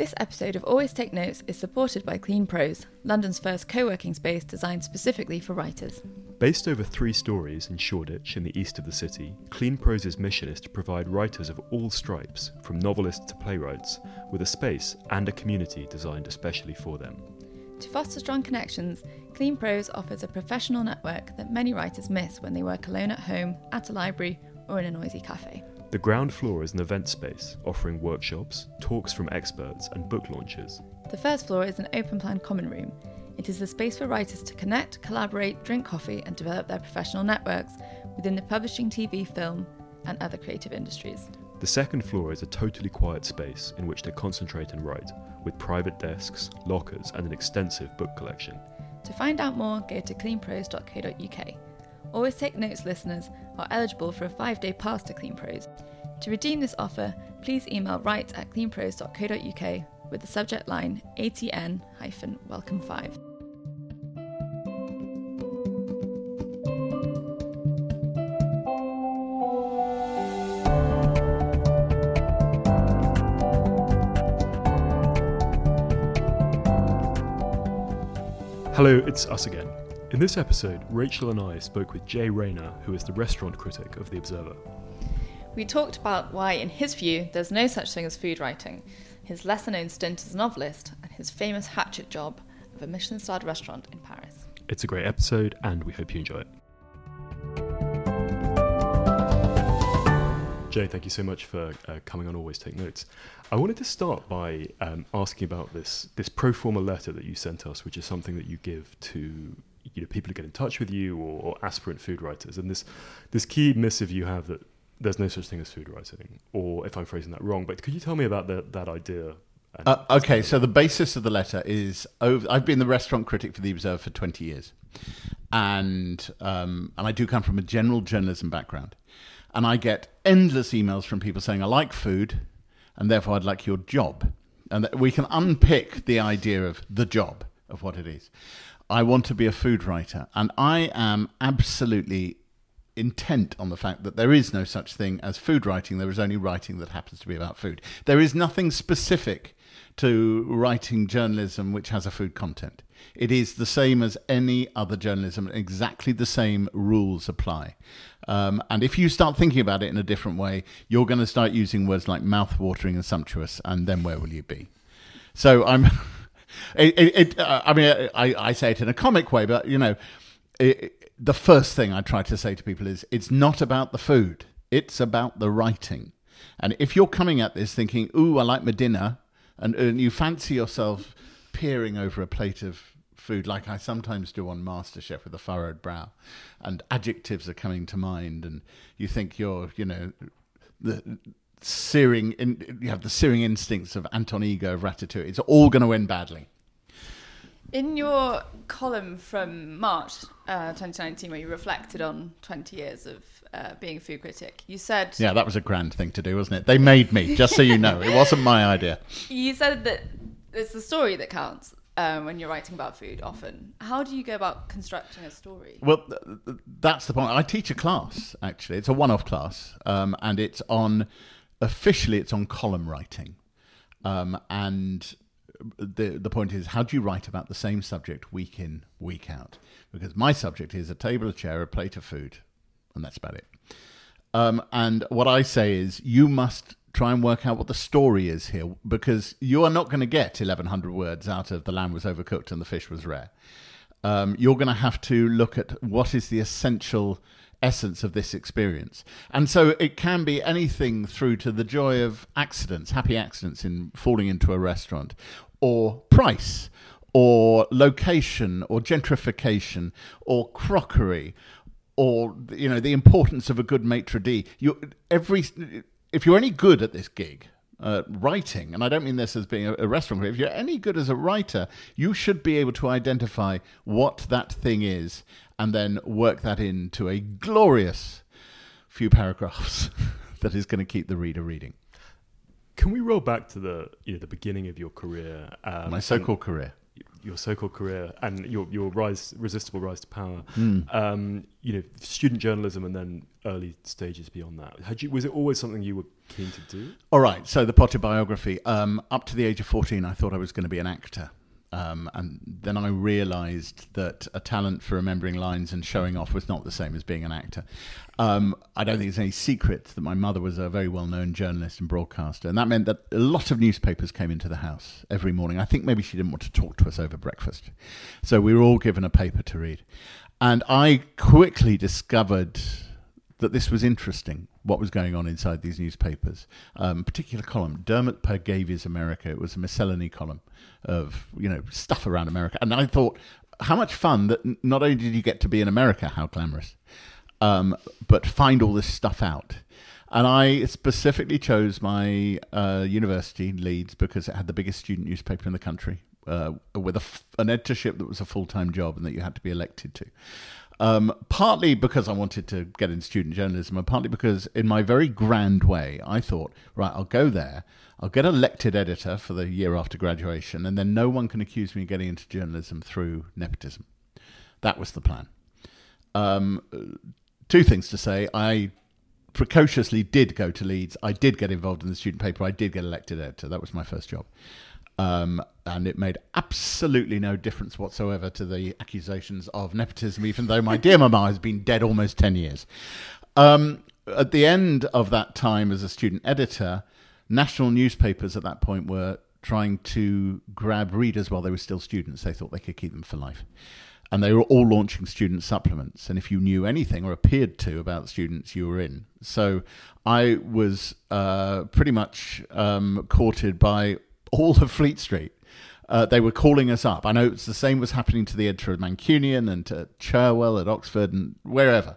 This episode of Always Take Notes is supported by Clean Prose, London's first co working space designed specifically for writers. Based over three stories in Shoreditch in the east of the city, Clean Prose's mission is to provide writers of all stripes, from novelists to playwrights, with a space and a community designed especially for them. To foster strong connections, Clean Prose offers a professional network that many writers miss when they work alone at home, at a library, or in a noisy cafe. The ground floor is an event space offering workshops, talks from experts, and book launches. The first floor is an open plan common room. It is the space for writers to connect, collaborate, drink coffee, and develop their professional networks within the publishing, TV, film, and other creative industries. The second floor is a totally quiet space in which to concentrate and write, with private desks, lockers, and an extensive book collection. To find out more, go to cleanprose.co.uk. Always Take Notes listeners are eligible for a five day pass to Clean Prose. To redeem this offer, please email write at cleanprose.co.uk with the subject line ATN welcome 5. Hello, it's us again. In this episode, Rachel and I spoke with Jay Rayner, who is the restaurant critic of The Observer. We talked about why, in his view, there's no such thing as food writing, his lesser known stint as a novelist, and his famous hatchet job of a Michelin starred restaurant in Paris. It's a great episode, and we hope you enjoy it. Jay, thank you so much for uh, coming on Always Take Notes. I wanted to start by um, asking about this this pro forma letter that you sent us, which is something that you give to you know people who get in touch with you or, or aspirant food writers, and this this key missive you have that there's no such thing as food writing, or if I'm phrasing that wrong, but could you tell me about the, that idea? Uh, okay, so the basis of the letter is over, I've been the restaurant critic for the Observer for 20 years, and um, and I do come from a general journalism background and I get endless emails from people saying, I like food, and therefore I'd like your job. And we can unpick the idea of the job, of what it is. I want to be a food writer, and I am absolutely intent on the fact that there is no such thing as food writing. There is only writing that happens to be about food. There is nothing specific to writing journalism which has a food content. It is the same as any other journalism, exactly the same rules apply. Um, and if you start thinking about it in a different way, you're going to start using words like mouth-watering and sumptuous, and then where will you be? So I'm. it, it, uh, I mean, I, I say it in a comic way, but you know, it, the first thing I try to say to people is, it's not about the food; it's about the writing. And if you're coming at this thinking, "Ooh, I like my dinner," and, and you fancy yourself peering over a plate of food like I sometimes do on MasterChef with a furrowed brow, and adjectives are coming to mind, and you think you're, you know, the searing, in, you have the searing instincts of Anton Ego of Ratatouille. It's all going to end badly. In your column from March uh, 2019, where you reflected on 20 years of uh, being a food critic, you said. Yeah, that was a grand thing to do, wasn't it? They made me, just so you know. It wasn't my idea. You said that it's the story that counts um, when you're writing about food often. How do you go about constructing a story? Well, th- that's the point. I teach a class, actually. It's a one off class, um, and it's on, officially, it's on column writing. Um, and the the point is, how do you write about the same subject week in, week out? Because my subject is a table, a chair, a plate of food, and that's about it. Um, and what I say is, you must try and work out what the story is here because you are not going to get 1100 words out of the lamb was overcooked and the fish was rare um, you're going to have to look at what is the essential essence of this experience. And so it can be anything through to the joy of accidents happy accidents in falling into a restaurant or price or location or gentrification or crockery or you know the importance of a good maitre d. You every if you're any good at this gig, uh, writing, and I don't mean this as being a, a restaurant, if you're any good as a writer, you should be able to identify what that thing is and then work that into a glorious few paragraphs that is going to keep the reader reading. Can we roll back to the you know the beginning of your career? Um, My so-called career. your so-called career and your your rise, resistible rise to power. Mm. Um, you know, student journalism, and then early stages beyond that. Had you was it always something you were keen to do? All right, so the Potter biography. Um, up to the age of 14, I thought I was going to be an actor. Um, and then I realised that a talent for remembering lines and showing off was not the same as being an actor. Um, I don't think it's any secret that my mother was a very well known journalist and broadcaster, and that meant that a lot of newspapers came into the house every morning. I think maybe she didn't want to talk to us over breakfast. So we were all given a paper to read. And I quickly discovered that this was interesting, what was going on inside these newspapers. Um, particular column, Dermot Purgavie's America. It was a miscellany column of you know stuff around America, and I thought, how much fun that not only did you get to be in America, how glamorous, um, but find all this stuff out. And I specifically chose my uh, university, Leeds, because it had the biggest student newspaper in the country, uh, with an editorship that was a full time job and that you had to be elected to. Um, partly because I wanted to get into student journalism, and partly because, in my very grand way, I thought, right, I'll go there, I'll get elected editor for the year after graduation, and then no one can accuse me of getting into journalism through nepotism. That was the plan. Um, two things to say. I precociously did go to Leeds. I did get involved in the student paper. I did get elected editor. That was my first job. Um, and it made absolutely no difference whatsoever to the accusations of nepotism, even though my dear mama has been dead almost 10 years. Um, at the end of that time as a student editor, national newspapers at that point were trying to grab readers while they were still students. They thought they could keep them for life. And they were all launching student supplements. And if you knew anything or appeared to about students, you were in. So I was uh, pretty much um, courted by all of Fleet Street. Uh, they were calling us up. I know it's the same was happening to the editor of Mancunion and to Cherwell at Oxford and wherever.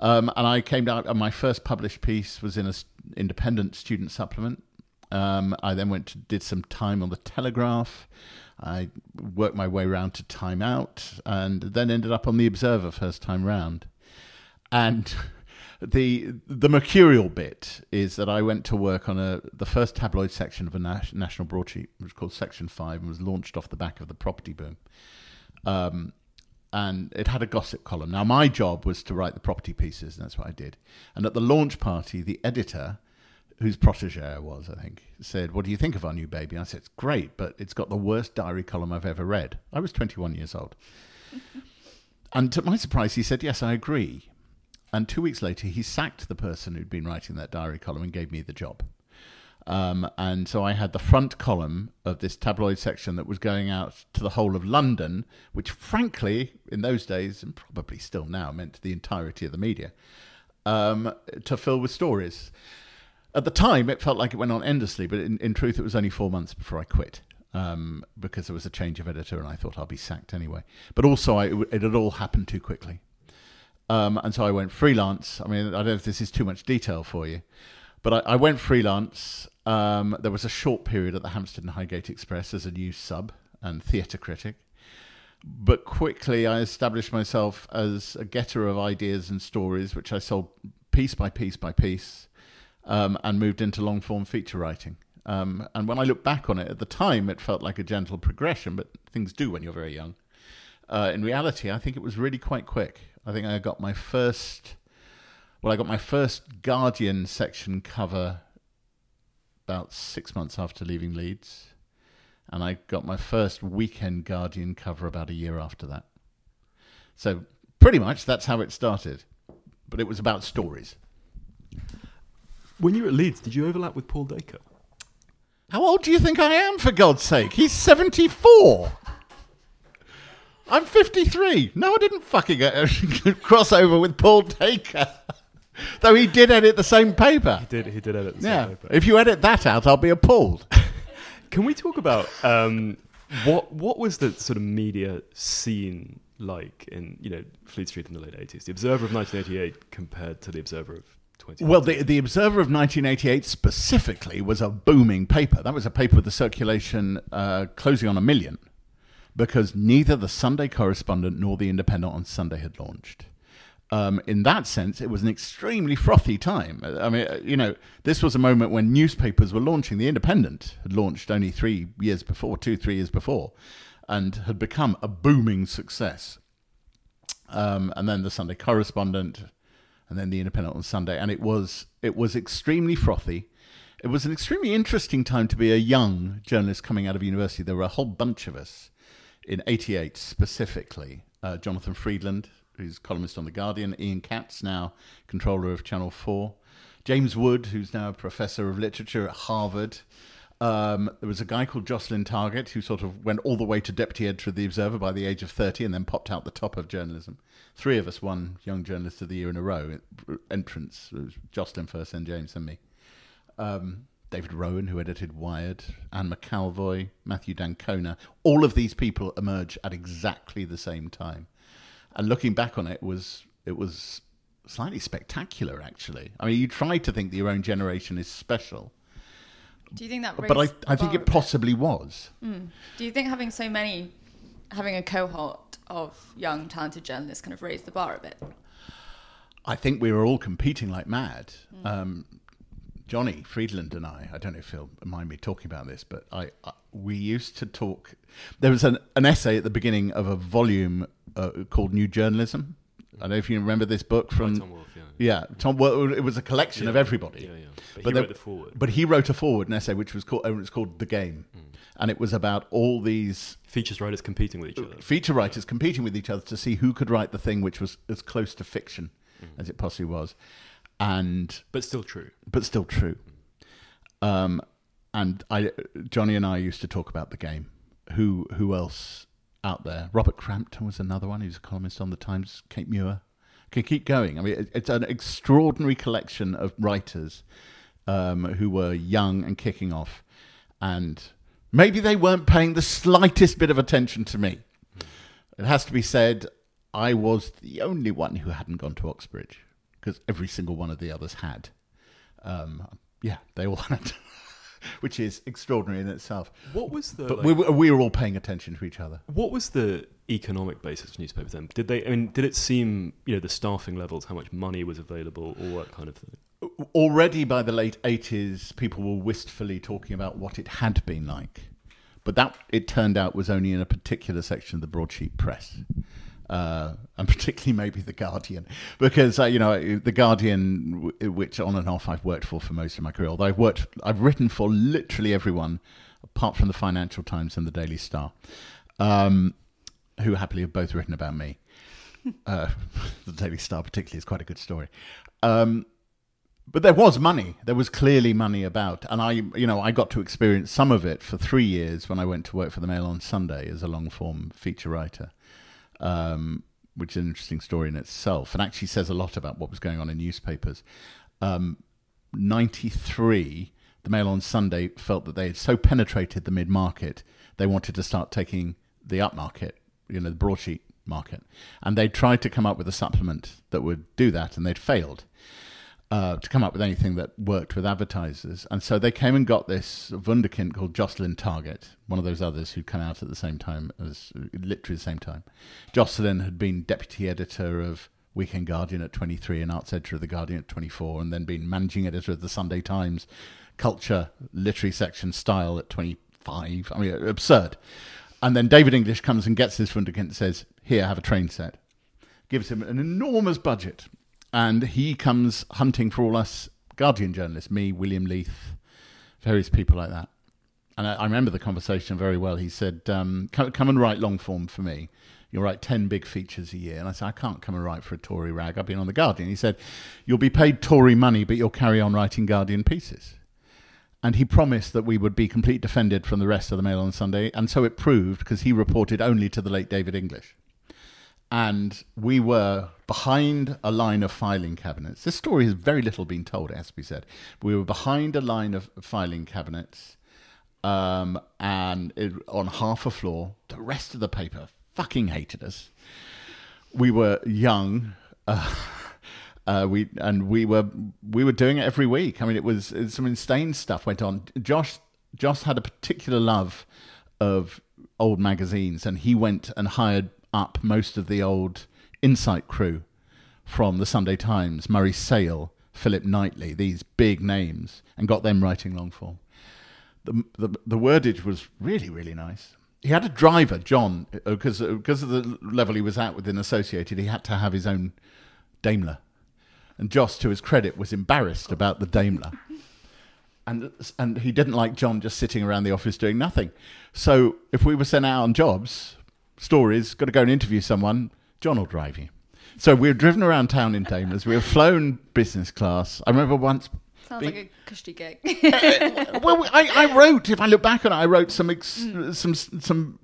Um, and I came down, and my first published piece was in an independent student supplement. Um, I then went to, did some time on the Telegraph. I worked my way round to Time Out, and then ended up on the Observer first time round. And the the mercurial bit is that I went to work on a the first tabloid section of a nas- national broadsheet, which was called Section Five, and was launched off the back of the property boom. Um, and it had a gossip column. Now my job was to write the property pieces, and that's what I did. And at the launch party, the editor, whose protege I was, I think, said, "What do you think of our new baby?" And I said, "It's great, but it's got the worst diary column I've ever read." I was 21 years old. and to my surprise, he said, "Yes, I agree." And two weeks later, he sacked the person who'd been writing that diary column and gave me the job. Um, and so I had the front column of this tabloid section that was going out to the whole of London, which, frankly, in those days, and probably still now, meant the entirety of the media, um, to fill with stories. At the time, it felt like it went on endlessly, but in, in truth, it was only four months before I quit. Um, because there was a change of editor, and I thought I'll be sacked anyway. But also, I, it had all happened too quickly. Um, and so I went freelance. I mean, I don't know if this is too much detail for you, but I, I went freelance. Um, there was a short period at the Hampstead and Highgate Express as a news sub and theatre critic. But quickly I established myself as a getter of ideas and stories, which I sold piece by piece by piece, um, and moved into long form feature writing. Um, and when I look back on it, at the time it felt like a gentle progression, but things do when you're very young. Uh, in reality, I think it was really quite quick. I think I got my first, well, I got my first Guardian section cover about six months after leaving Leeds, and I got my first weekend Guardian cover about a year after that. So pretty much that's how it started, but it was about stories. When you were at Leeds, did you overlap with Paul Dacre? How old do you think I am, for God's sake? He's 74. I'm 53. No, I didn't fucking uh, cross over with Paul Dacre. Though he did edit the same paper. He did. He did edit the same Yeah. paper. If you edit that out, I'll be appalled. Can we talk about um, what what was the sort of media scene like in you know Fleet Street in the late eighties? The Observer of 1988 compared to the Observer of 20. Well, the, the Observer of 1988 specifically was a booming paper. That was a paper with a circulation uh, closing on a million because neither the Sunday Correspondent nor the Independent on Sunday had launched. Um, in that sense, it was an extremely frothy time. I mean, uh, you know, this was a moment when newspapers were launching. The Independent had launched only three years before, two, three years before. and had become a booming success. Um, and then the Sunday Correspondent, and then the Independent on Sunday, and it was it was extremely frothy. It was an extremely interesting time to be a young journalist coming out of university. There were a whole bunch of us in '88 specifically. Uh, Jonathan Freedland, who's columnist on the Guardian, Ian Katz, now controller of Channel Four, James Wood, who's now a professor of literature at Harvard. Um, there was a guy called Jocelyn Targett who sort of went all the way to deputy editor of the Observer by the age of 30 and then popped out the top of journalism. Three of us won Young Journalist of the Year in a row. Entrance Jocelyn first, then James, and me. Um, David Rowan, who edited Wired, Anne McElvoy, Matthew d'Ancona. All of these people emerge at exactly the same time. And looking back on it was it was slightly spectacular, actually. I mean, you try to think that your own generation is special Do you think that? but I, I think it possibly was. Do you think having so many, having a cohort of young talented journalists, kind of raised the bar a bit? I think we were all competing like mad. Um, Johnny Freedland and I, I don't know if he'll mind me talking about this, but I, I we used to talk. There was an, an essay at the beginning of a volume uh, called New Journalism. I don't know if you remember this book from. Tom Wolfe, yeah. Yeah, Tom. Well, it was a collection of everybody. Yeah, yeah. But, But he wrote the foreword. But he wrote a foreword, an essay which was called, it was called "The Game," and it was about all these Features writers competing with each other. feature writers competing with each other to see who could write the thing which was as close to fiction as it possibly was, and But still true. but still true. Um, and I, Johnny and I used to talk about the game. Who who else out there? Robert Crampton was another one. He was a columnist on the Times. Kate Muir. Can keep going. I mean, it, it's an extraordinary collection of writers um, who were young and kicking off, and maybe they weren't paying the slightest bit of attention to me. It has to be said, I was the only one who hadn't gone to Oxbridge because every single one of the others had. Um, yeah, they all had, which is extraordinary in itself. What was the But like, we, were- we were all paying attention to each other. what was the economic basis of newspapers then? Did they? I mean, did it seem you know the staffing levels, how much money was available, all that kind of thing? Already by the late 80s, people were wistfully talking about what it had been like. But that, it turned out, was only in a particular section of the broadsheet press. Uh, and particularly maybe the Guardian, because uh, you know the Guardian, w- which on and off I've worked for for most of my career. Although I've worked, I've written for literally everyone, apart from the Financial Times and the Daily Star, um, who happily have both written about me. Uh, the Daily Star, particularly, is quite a good story. Um, but there was money. There was clearly money about, and I, you know, I got to experience some of it for three years when I went to work for the Mail on Sunday as a long form feature writer, um, which is an interesting story in itself, and actually says a lot about what was going on in newspapers. Um, Ninety three, the Mail on Sunday felt that they had so penetrated the mid market, they wanted to start taking the up market, you know, the broadsheet market, and they tried to come up with a supplement that would do that, and they'd failed uh, to come up with anything that worked with advertisers. And so they came and got this wunderkind called Jocelyn Targett, one of those others who'd come out at the same time as literally the same time. Jocelyn had been deputy editor of Weekend Guardian at 23 and arts editor of the Guardian at 24, and then been managing editor of the Sunday Times culture literary section style at 25. I mean, absurd. And then David English comes and gets this wunderkind and says, Here, have a train set gives him an enormous budget, and he comes hunting for all us Guardian journalists, me, William Leith, various people like that. And I, I remember the conversation very well. He said, um, come, "Come and write long form for me. You'll write ten big features a year." And I said, "I can't come and write for a Tory rag. I've been on the Guardian." He said, "You'll be paid Tory money, but you'll carry on writing Guardian pieces." And he promised that we would be completely defended from the rest of the Mail on Sunday, and so it proved because he reported only to the late David English and we were behind a line of filing cabinets. This story has very little been told, it has to be said. We were behind a line of filing cabinets, um, and it, on half a floor. The rest of the paper fucking hated us. We were young. Uh, uh, we and we were we were doing it every week. I mean, it was, it was some insane stuff went on. Josh Josh had a particular love of old magazines, and he went and hired up most of the old Insight crew from the Sunday Times, Murray Sayle, Philip Knightley, these big names, and got them writing long form. The, the, the wordage was really, really nice. he had a driver, John, uh, because because uh, of the level he was at within Associated, he had to have his own Daimler. And Joss, to his credit, was embarrassed about the Daimler. And, and he didn't like John just sitting around the office doing nothing. So if we were sent out on jobs, stories, got to go and interview someone, John will drive you. So we were driven around town in Daimlers. We were flown business class. I remember once Sounds Be- like a cushy gig. well, I, I wrote. If I look back on it, I wrote some ex- some some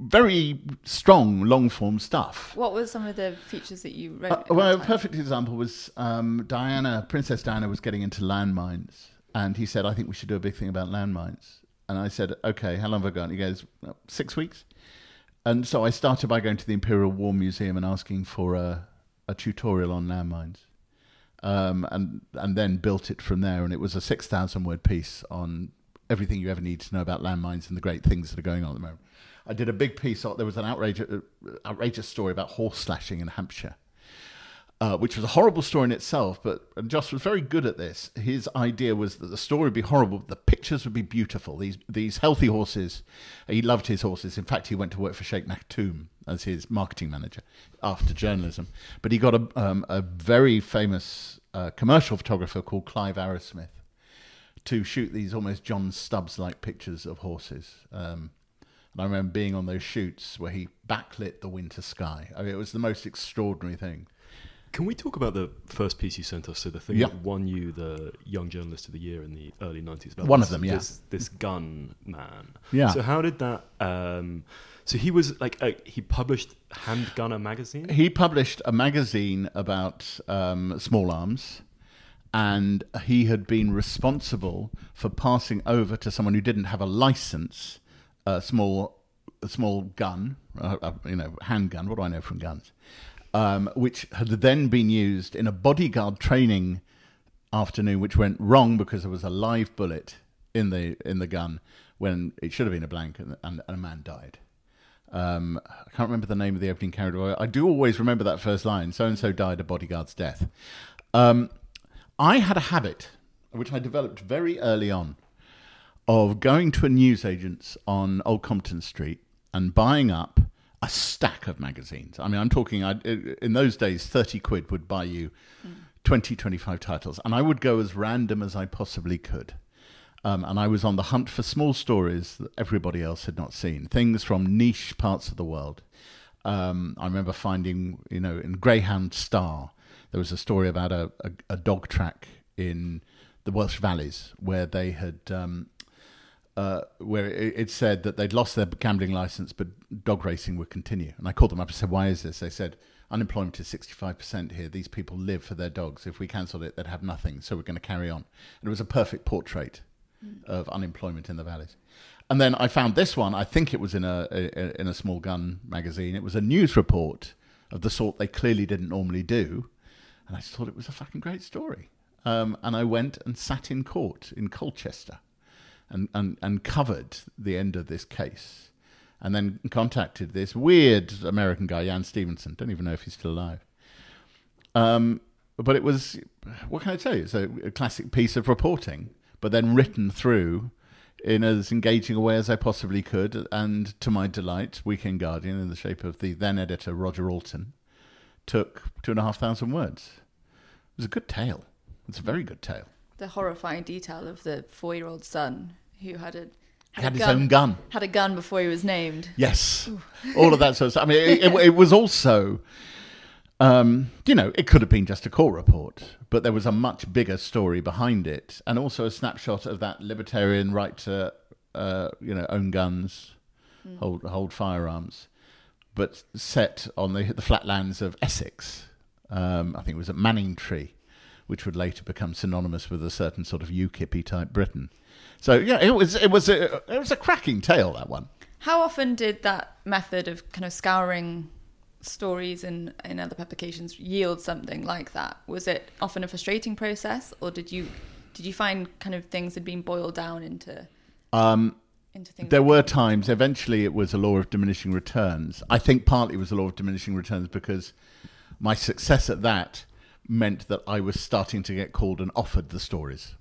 very strong long form stuff. what were some of the features that you wrote? Uh, well, a perfect example was um, Diana, Princess Diana, was getting into landmines, and he said, "I think we should do a big thing about landmines." And I said, "Okay, how long have I got?" He goes, "Uh, six weeks." And so I started by going to the Imperial War Museum and asking for a, a tutorial on landmines. Um, and and then built it from there, and it was a six thousand word piece on everything you ever need to know about landmines and the great things that are going on at the moment. I did a big piece. There was an outrageous, uh, outrageous story about horse slashing in Hampshire, uh, which was a horrible story in itself. But Joss was very good at this. His idea was that the story would be horrible, but the pictures would be beautiful. These these healthy horses. He loved his horses. In fact, he went to work for Sheikh Maktoum as his marketing manager after journalism. But he got a um, a very famous uh, commercial photographer called Clive Arrowsmith to shoot these almost John Stubbs like pictures of horses. Um, and I remember being on those shoots where he backlit the winter sky. I mean, it was the most extraordinary thing. Can we talk about the first piece you sent us? So the thing Yeah. that won you the Young Journalist of the Year in the early nineties. One of them, yeah. This, this gun man. Yeah. So how did that? Um, so he was like uh, he published Handgunner magazine. He published a magazine about um, small arms, and he had been responsible for passing over to someone who didn't have a license a small, a small gun, uh, uh, you know, handgun. What do I know from guns? Um, which had then been used in a bodyguard training afternoon, which went wrong because there was a live bullet in the in the gun when it should have been a blank, and, and a man died. Um, I can't remember the name of the opening character. I do always remember that first line. So and so died a bodyguard's death. Um, I had a habit, which I developed very early on, of going to a newsagent's on Old Compton Street and buying up a stack of magazines. I mean, I'm talking, I, in those days, 30 quid would buy you 20, 25 titles. And I would go as random as I possibly could. Um, and I was on the hunt for small stories that everybody else had not seen, things from niche parts of the world. Um, I remember finding, you know, in Greyhound Star, there was a story about a, a, a dog track in the Welsh valleys where they had, um, uh, where it, it said that they'd lost their gambling license, but dog racing would continue. And I called them up and said, "Why is this?" They said, "Unemployment is sixty-five percent here. These people live for their dogs. If we cancelled it, they'd have nothing. So we're going to carry on." And it was a perfect portrait of unemployment in the valleys. And then I found this one. I think it was in a, a in a small gun magazine. It was a news report of the sort they clearly didn't normally do, and I just thought it was a fucking great story. Um, and I went and sat in court in Colchester, and, and and covered the end of this case, and then contacted this weird American guy, Jan Stevenson. Don't even know if he's still alive. Um, but it was, what can I tell you? It's a, a classic piece of reporting, but then written through in as engaging a way as I possibly could. And to my delight, Weekend Guardian, in the shape of the then editor Roger Alton, took two and a half thousand words. It was a good tale. It's a very good tale. The horrifying detail of the four-year-old son who had a had a his own gun. had a gun before he was named. Yes, all of that sort of stuff. I mean, it, it, it was also, um, you know, it could have been just a court report, but there was a much bigger story behind it, and also a snapshot of that libertarian right to, uh, you know, own guns, hold hold firearms, but set on the the flatlands of Essex. Um, I think it was at Manningtree, which would later become synonymous with a certain sort of UKIP type Britain. So yeah, it was it was a it was a cracking tale that one. How often did that method of kind of scouring stories in, in other publications yield something like that? Was it often a frustrating process, or did you did you find kind of things had been boiled down into Um, into things? There that- were times, eventually, it was a law of diminishing returns. I think partly it was a law of diminishing returns because my success at that meant that I was starting to get called and offered the stories.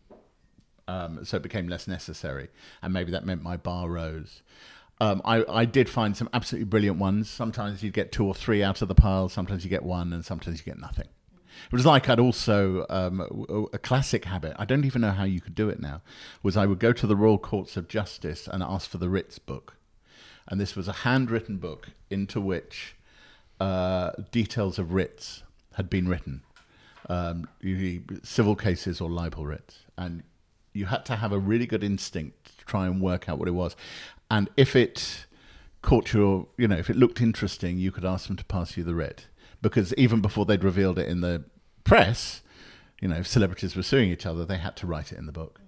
Um, so it became less necessary. And maybe that meant my bar rose. Um, I, I did find some absolutely brilliant ones. Sometimes you'd get two or three out of the pile. Sometimes you get one, and sometimes you get nothing. It was like I'd also um, a, classic habit. I don't even know how you could do it now. Was I would go to the Royal Courts of Justice and ask for the writs book, and this was a handwritten book into which uh, details of writs had been written, um, civil cases or libel writs, and you had to have a really good instinct to try and work out what it was, and if it caught your, you know, if it looked interesting, you could ask them to pass you the writ because even before they'd revealed it in the press, you know, if celebrities were suing each other, they had to write it in the book.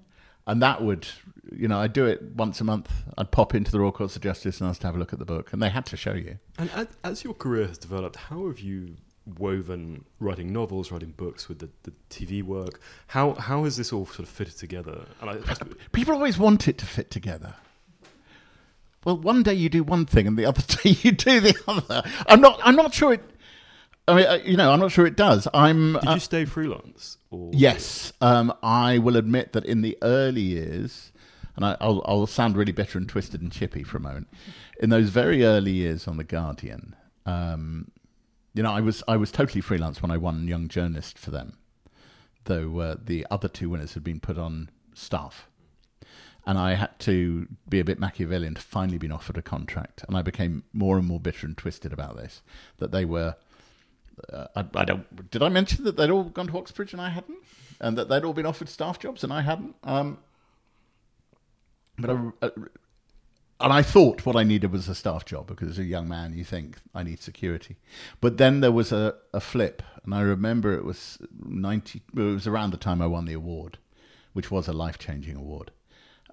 And that would, you know, I'd do it once a month. I'd pop into the Royal Courts of Justice and ask to have a look at the book, and they had to show you. And as your career has developed, how have you woven writing novels, writing books with the, the TV work? How how has this all sort of fitted together? And I, People always want it to fit together. Well, one day you do one thing, and the other day you do the other. I'm not. I'm not sure it. I mean, uh, you know, I'm not sure it does. I'm. did uh, you stay freelance? Or Yes, um, I will admit that in the early years, and I, I'll, I'll sound really bitter and twisted and chippy for a moment. In those very early years on the Guardian, um, you know, I was I was totally freelance when I won Young Journalist for them, though uh, the other two winners had been put on staff, and I had to be a bit Machiavellian to finally been offered a contract, and I became more and more bitter and twisted about this. That they were uh, I, I don't. Did I mention that they'd all gone to Oxbridge and I hadn't, and that they'd all been offered staff jobs and I hadn't? Um, but I, uh, and I thought what I needed was a staff job because as a young man, you think I need security. But then there was a, a flip, and I remember it was ninety. It was around the time I won the award, which was a life changing award.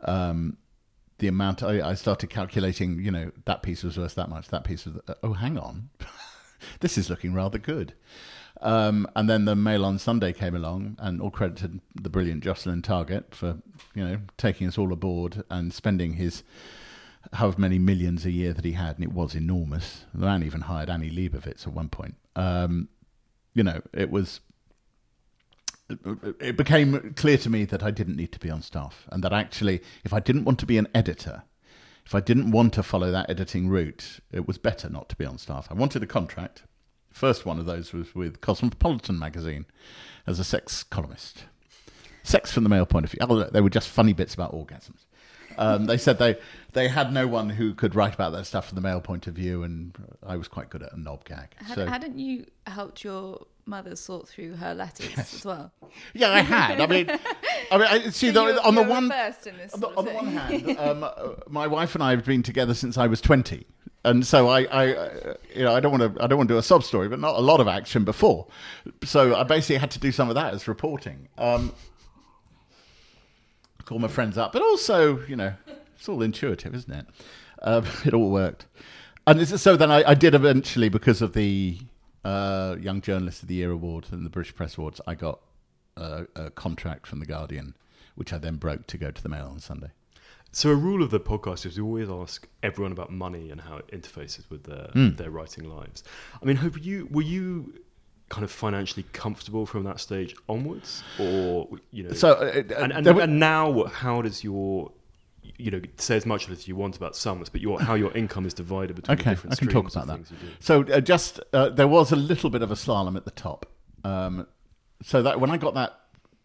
Um, the amount I, I started calculating, you know, that piece was worth that much. That piece was. Oh, hang on. this is looking rather good. Um, and then the Mail on Sunday came along, and all credit to the brilliant Jocelyn Targett for you know taking us all aboard and spending his however many millions a year that he had, and it was enormous. The man even hired Annie Leibovitz at one point. Um, you know, it was. It became clear to me that I didn't need to be on staff, and that actually, if I didn't want to be an editor, if I didn't want to follow that editing route, it was better not to be on staff. I wanted a contract. First one of those was with Cosmopolitan magazine as a sex columnist. Sex from the male point of view. Oh, they were just funny bits about orgasms. Um, they said they they had no one who could write about that stuff from the male point of view, and I was quite good at a knob gag. Had, So Hadn't you helped your mother sort through her letters as well? yeah, I had. I mean, I mean, I, see, So the, on the one first in this on the, on the one hand, um, uh, my wife and I have been together since I was twenty, and so I, I, uh, you know, I don't want to, I don't want to do a sob story, but not a lot of action before. So I basically had to do some of that as reporting. Um, call my friends up, but also, you know, it's all intuitive, isn't it? Um, it all worked, and so then I, I did eventually because of the uh, Young Journalist of the Year award and the British Press Awards. I got a, a contract from the Guardian, which I then broke to go to the Mail on Sunday. So a rule of the podcast is we always ask everyone about money and how it interfaces with their Mm. their writing lives. I mean, have you were you kind of financially comfortable from that stage onwards, or you know? So, uh, and and, were- and now, how does your you know say as much as you want about sums, but your how your income is divided between Okay, different I can talk about that. things you do. So uh, just uh, there was a little bit of a slalom at the top. Um, so that when I got that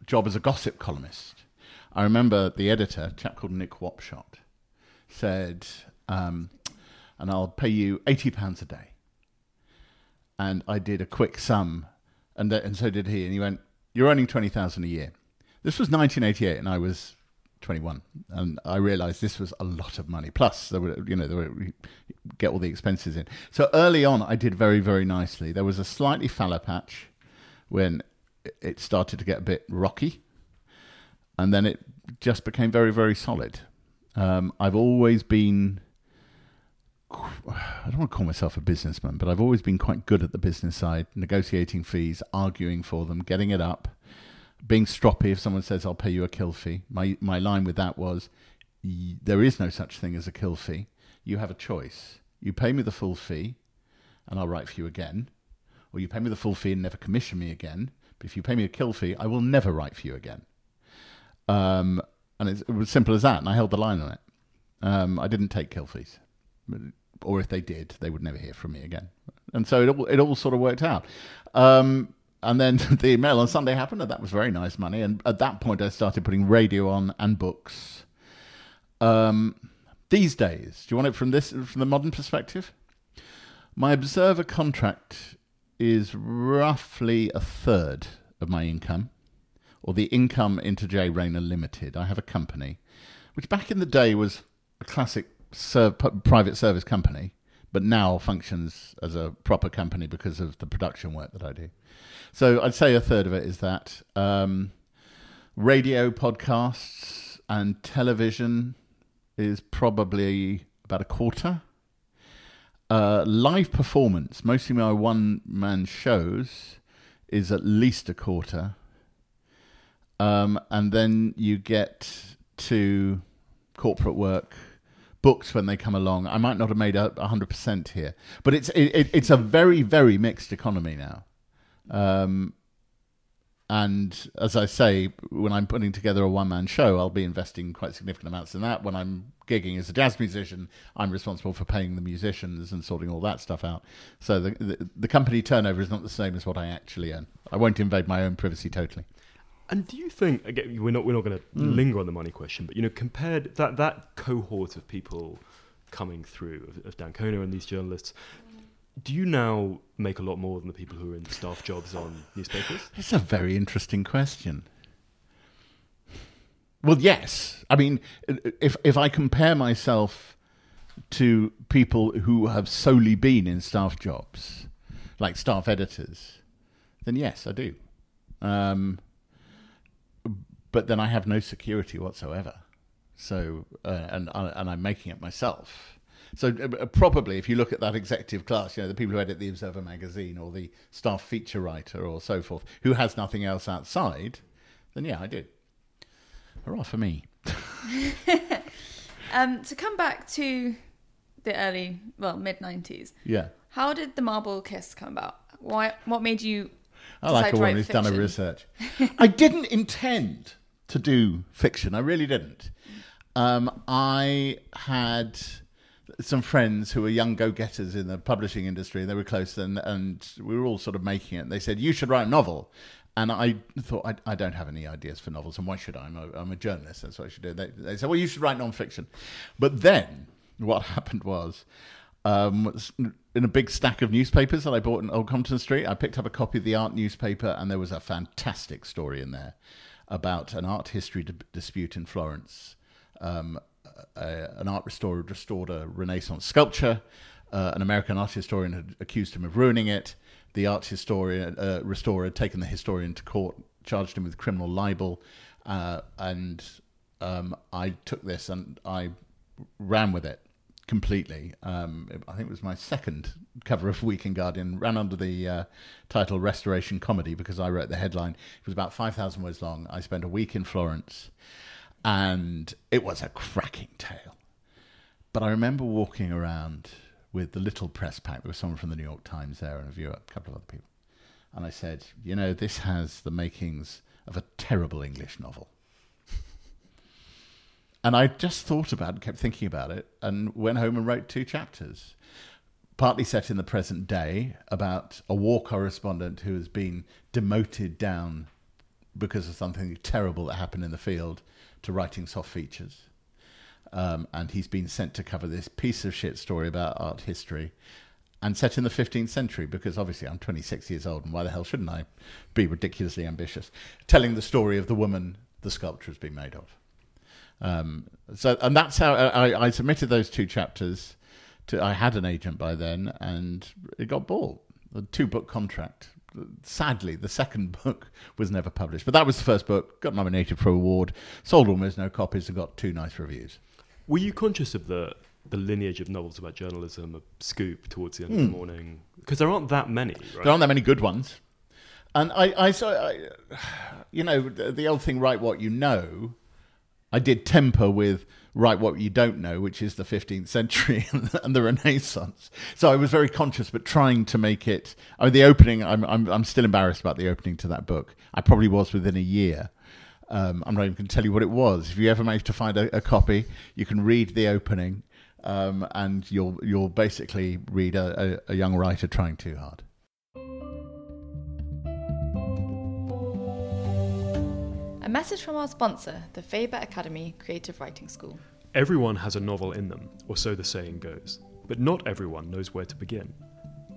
job as a gossip columnist, I remember the editor, a chap called Nick Wapshott, said, um, "And I'll pay you eighty pounds a day." And I did a quick sum, and th- and so did he. And he went, "You're earning twenty thousand a year." This was 1988, and I was 21, and I realised this was a lot of money. Plus, there were you know there were get all the expenses in. So early on, I did very very nicely. There was a slightly fallow patch when it started to get a bit rocky, and then it just became very very solid. Um, I've always been. I don't want to call myself a businessman, but I've always been quite good at the business side, negotiating fees, arguing for them, getting it up, being stroppy if someone says I'll pay you a kill fee. My my line with that was there is no such thing as a kill fee. You have a choice. You pay me the full fee and I'll write for you again, or you pay me the full fee and never commission me again. But if you pay me a kill fee, I will never write for you again. Um, and it was simple as that, and I held the line on it. Um, I didn't take kill fees. Or if they did, they would never hear from me again. And so it all, it all sort of worked out. Um, and then the email on Sunday happened, and that was very nice money. And at that point, I started putting radio on and books. Um, these days, do you want it from this from the modern perspective? My Observer contract is roughly a third of my income, or the income into J Rayner Limited. I have a company, which back in the day was a classic private service company, but now functions as a proper company because of the production work that I do. So I'd say a third of it is that um, radio, podcasts, and television is probably about a quarter. Uh, live performance, mostly my one man shows, is at least a quarter. Um, and then you get to corporate work, books when they come along. I might not have made a hundred percent here, but it's it, it's a very very mixed economy now. Um, and as I say, when I'm putting together a one man show, I'll be investing quite significant amounts in that. When I'm gigging as a jazz musician, I'm responsible for paying the musicians and sorting all that stuff out. So the, the, the company turnover is not the same as what I actually earn. I won't invade my own privacy totally. And do you think again we're not we're not going to mm. linger on the money question, but you know compared that that cohort of people coming through of, of d'Ancona and these journalists, do you now make a lot more than the people who are in staff jobs on newspapers? It's a very interesting question. Well, yes. I mean, if if I compare myself to people who have solely been in staff jobs, like staff editors, then yes, I do. Um, but then I have no security whatsoever. So, uh, and and I'm making it myself. So uh, probably, if you look at that executive class, you know, the people who edit the Observer magazine or the staff feature writer or so forth, who has nothing else outside, then yeah, I do. Hurrah for me. um, to come back to the early, well, mid '90s. Yeah. How did the Marble Kiss come about? Why? What made you? I like a woman who's done a research. I didn't intend to do fiction. I really didn't. Um, I had some friends who were young go-getters in the publishing industry. They were close, and and we were all sort of making it. They said you should write a novel, and I thought I, I don't have any ideas for novels, and why should I? I'm a, I'm a journalist. That's what I should do. They, they said, well, you should write non-fiction. But then what happened was. Um, in a big stack of newspapers that I bought in Old Compton Street, I picked up a copy of the art newspaper, and there was a fantastic story in there about an art history d- dispute in Florence. Um, a, an art restorer restored a Renaissance sculpture. Uh, an American art historian had accused him of ruining it. The art historian uh, restorer had taken the historian to court, charged him with criminal libel, uh, and um, I took this and I ran with it completely. Um, I think it was my second cover of Weekend Guardian. Ran under the uh, title Restoration Comedy because I wrote the headline. It was about 5,000 words long. I spent a week in Florence and it was a cracking tale. But I remember walking around with the little press pack. There was someone from the New York Times there and a viewer, a couple of other people. And I said, you know, this has the makings of a terrible English novel. And I just thought about it, kept thinking about it, and went home and wrote two chapters. Partly set in the present day about a war correspondent who has been demoted down because of something terrible that happened in the field to writing soft features. Um, and he's been sent to cover this piece of shit story about art history and set in the 15th century because obviously I'm 26 years old and why the hell shouldn't I be ridiculously ambitious? Telling the story of the woman the sculpture has been made of. Um, so, and that's how I, I, submitted those two chapters. To, I had an agent by then, and it got bought. A two book contract sadly, the second book was never published. But that was the first book, got nominated for an award, sold almost no copies, and got two nice reviews. Were you conscious of the the lineage of novels about journalism, a scoop towards the end mm. of the hmm. morning? Because there aren't that many, right? There aren't that many good ones. And I, I, so I, you know, the, the old thing, write what you know. I did temper with write what you don't know, which is the 15th century and the Renaissance. So I was very conscious, but trying to make it. I mean, the opening. I'm I'm I'm still embarrassed about the opening to that book. I probably was within a year. Um, I'm not even going to tell you what it was. If you ever manage to find a, a, copy, you can read the opening. um, and you'll you'll basically read a, a, a young writer trying too hard. A message from our sponsor, the Faber Academy Creative Writing School. Everyone has a novel in them, or so the saying goes, but not everyone knows where to begin.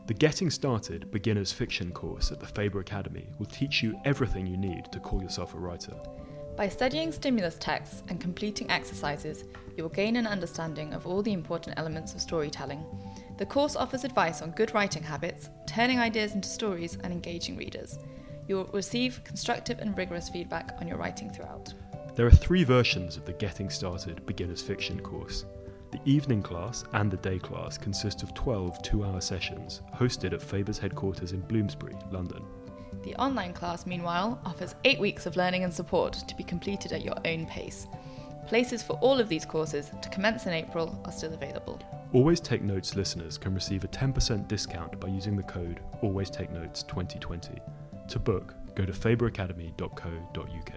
The Getting Started Beginner's Fiction course at the Faber Academy will teach you everything you need to call yourself a writer. By studying stimulus texts and completing exercises, you will gain an understanding of all the important elements of storytelling. The course offers advice on good writing habits, turning ideas into stories, and engaging readers. You will receive constructive and rigorous feedback on your writing throughout. There are three versions of the Getting Started Beginner's Fiction course. The evening class and the day class consist of 12 two hour sessions hosted at Faber's headquarters in Bloomsbury, London. The online class, meanwhile, offers eight weeks of learning and support to be completed at your own pace. Places for all of these courses to commence in April are still available. Always Take Notes listeners can receive a 10% discount by using the code Always Take Notes 2020. To book, go to faberacademy.co.uk.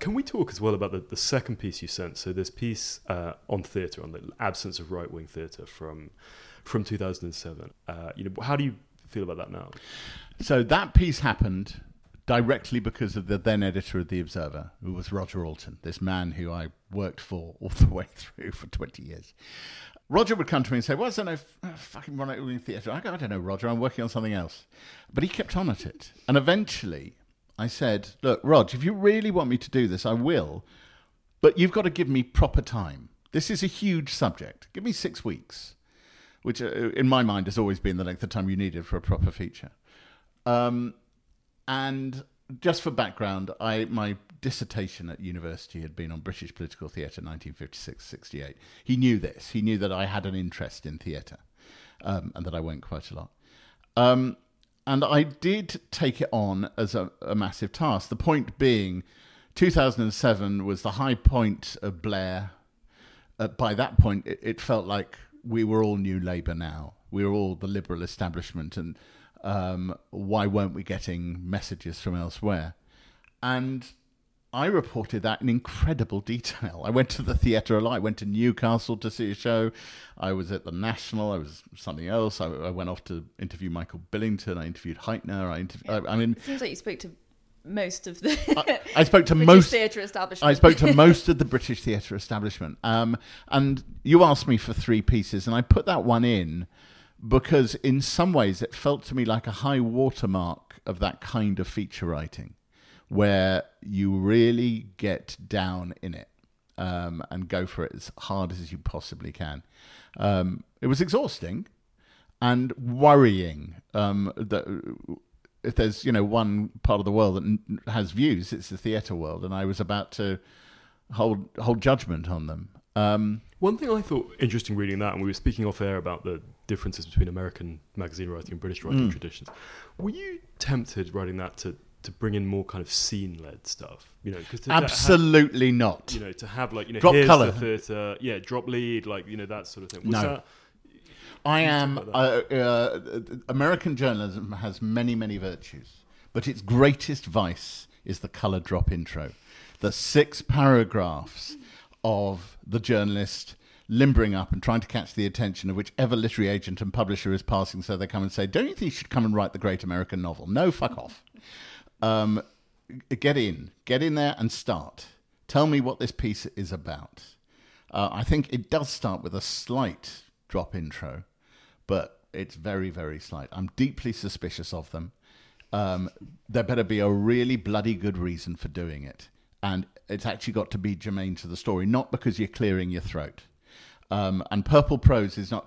Can we talk as well about the, the second piece you sent? So this piece uh, on theatre, on the absence of right wing theatre from from 2007. Uh, you know, how do you feel about that now? So that piece happened directly because of the then editor of The Observer, who was Roger Alton, this man who I worked for all the way through for 20 years. Roger would come to me and say, "Why I don't know, fucking right wing theatre. I go, I don't know, Roger, I'm working on something else. But he kept on at it. And eventually I said, Look, Rog, if you really want me to do this, I will. But you've got to give me proper time. This is a huge subject. Give me six weeks, which uh, in my mind has always been the length of time you needed for a proper feature. Um, and just for background, I my dissertation at university had been on British political theatre 1956-68. He knew this. He knew that I had an interest in theatre um, and that I went quite a lot. Um, and I did take it on as a, a, massive task. The point being, 2007 was the high point of Blair. Uh, by that point, it, it, felt like we were all New Labour now. We were all the liberal establishment, and um, why weren't we getting messages from elsewhere? And I reported that in incredible detail. I went to the theatre a lot. I went to Newcastle to see a show. I was at the National. I was something else. I, I went off to interview Michael Billington. I interviewed Hytner. I, interv- yeah. I, I, mean, it seems like you spoke to most of the. I, I spoke to British most theatre establishment. I spoke to most of the British theatre establishment. Um, and you asked me for three pieces, and I put that one in because, in some ways, it felt to me like a high watermark of that kind of feature writing where you really get down in it um, and go for it as hard as you possibly can. Um, it was exhausting and worrying um, that if there's you know one part of the world that has views, it's the theatre world, and I was about to hold hold judgment on them. Um, one thing I thought interesting reading that, and we were speaking off air about the differences between American magazine writing and British writing mm. traditions. Were you tempted writing that to to bring in more kind of scene led stuff, you know, because absolutely have, not. You know, to have like you know, drop here's color, the theatre, yeah, drop lead, like you know that sort of thing. Was no. That, I am. Uh, uh, American journalism has many, many virtues, but its greatest vice is the color drop intro. The six paragraphs of the journalist limbering up and trying to catch the attention of whichever literary agent and publisher is passing, so they come and say, "Don't you think you should come and write the great American novel?" No, fuck off. Um, get in, get in there and start. Tell me what this piece is about. Uh, I think it does start with a slight drop intro, but it's very, very slight. I'm deeply suspicious of them. Um, there better be a really bloody good reason for doing it. And it's actually got to be germane to the story, not because you're clearing your throat. Um, and purple prose is not.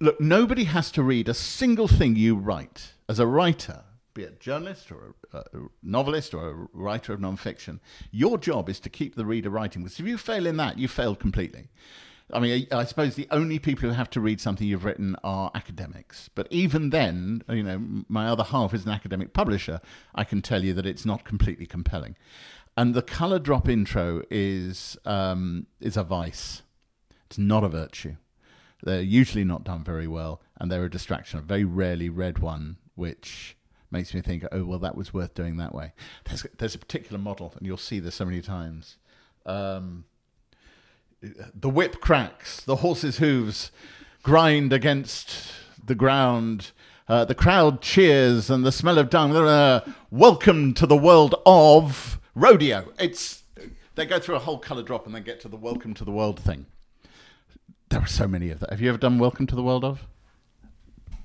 Look, nobody has to read a single thing you write. As a writer, be a journalist or a, a, novelist or a writer of nonfiction, your job is to keep the reader writing. Because if you fail in that, you failed completely. I mean, I, suppose the only people who have to read something you've written are academics. But even then, you know, my other half is an academic publisher. I can tell you that it's not completely compelling. And the color drop intro is um, is a vice. It's not a virtue. They're usually not done very well, and they're a distraction. I've very rarely read one which makes me think, oh well, that was worth doing that way. There's there's a particular model, and you'll see this so many times. Um, the whip cracks, the horse's hooves grind against the ground. Uh, the crowd cheers, and the smell of dung. Uh, welcome to the world of rodeo. It's they go through a whole color drop and then get to the welcome to the world thing. There are so many of that. Have you ever done welcome to the world of?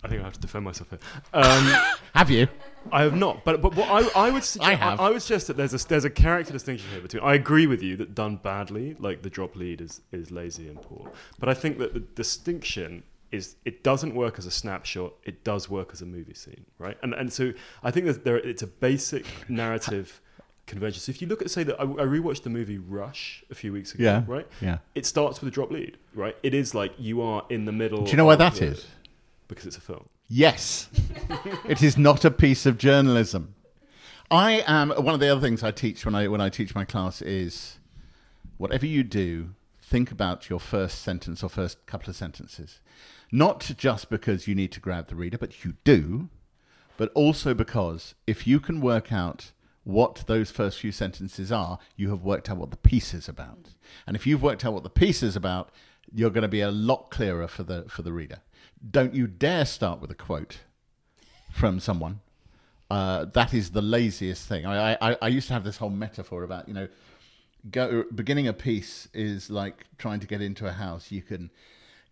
I think I have to defend myself here. Um, Have you? I have not, but but what I, I would suggest, I have. I, would suggest that there's a there's a character distinction here between. I agree with you that done badly, like the drop lead is is lazy and poor. But I think that the distinction is it doesn't work as a snapshot. It does work as a movie scene, right? And and so I think that there it's a basic narrative convention. So if you look at say that I, I rewatched the movie Rush a few weeks ago, Yeah. right? Yeah. It starts with a drop lead, right? It is like you are in the middle. Do you know why of that the- is? Because it's a film. Yes. it is not a piece of journalism. I am one of the other things I teach when I when I teach my class is whatever you do, think about your first sentence or first couple of sentences. Not just because you need to grab the reader, but you do, but also because if you can work out what those first few sentences are, you have worked out what the piece is about. And if you've worked out what the piece is about, you're going to be a lot clearer for the for the reader. Don't you dare start with a quote from someone. Uh, that is the laziest thing. I, I I used to have this whole metaphor about you know, go, beginning a piece is like trying to get into a house. You can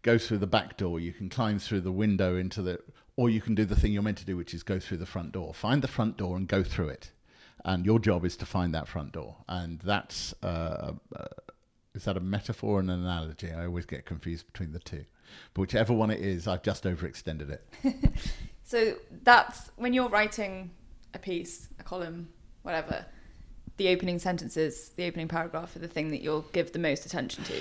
go through the back door, you can climb through the window into the, or you can do the thing you're meant to do, which is go through the front door. Find the front door and go through it, and your job is to find that front door. And that's uh, uh, is that a metaphor and an analogy? I always get confused between the two. But whichever one it is, I've just overextended it. So that's when you're writing a piece, a column, whatever. The opening sentences, the opening paragraph are the thing that you'll give the most attention to.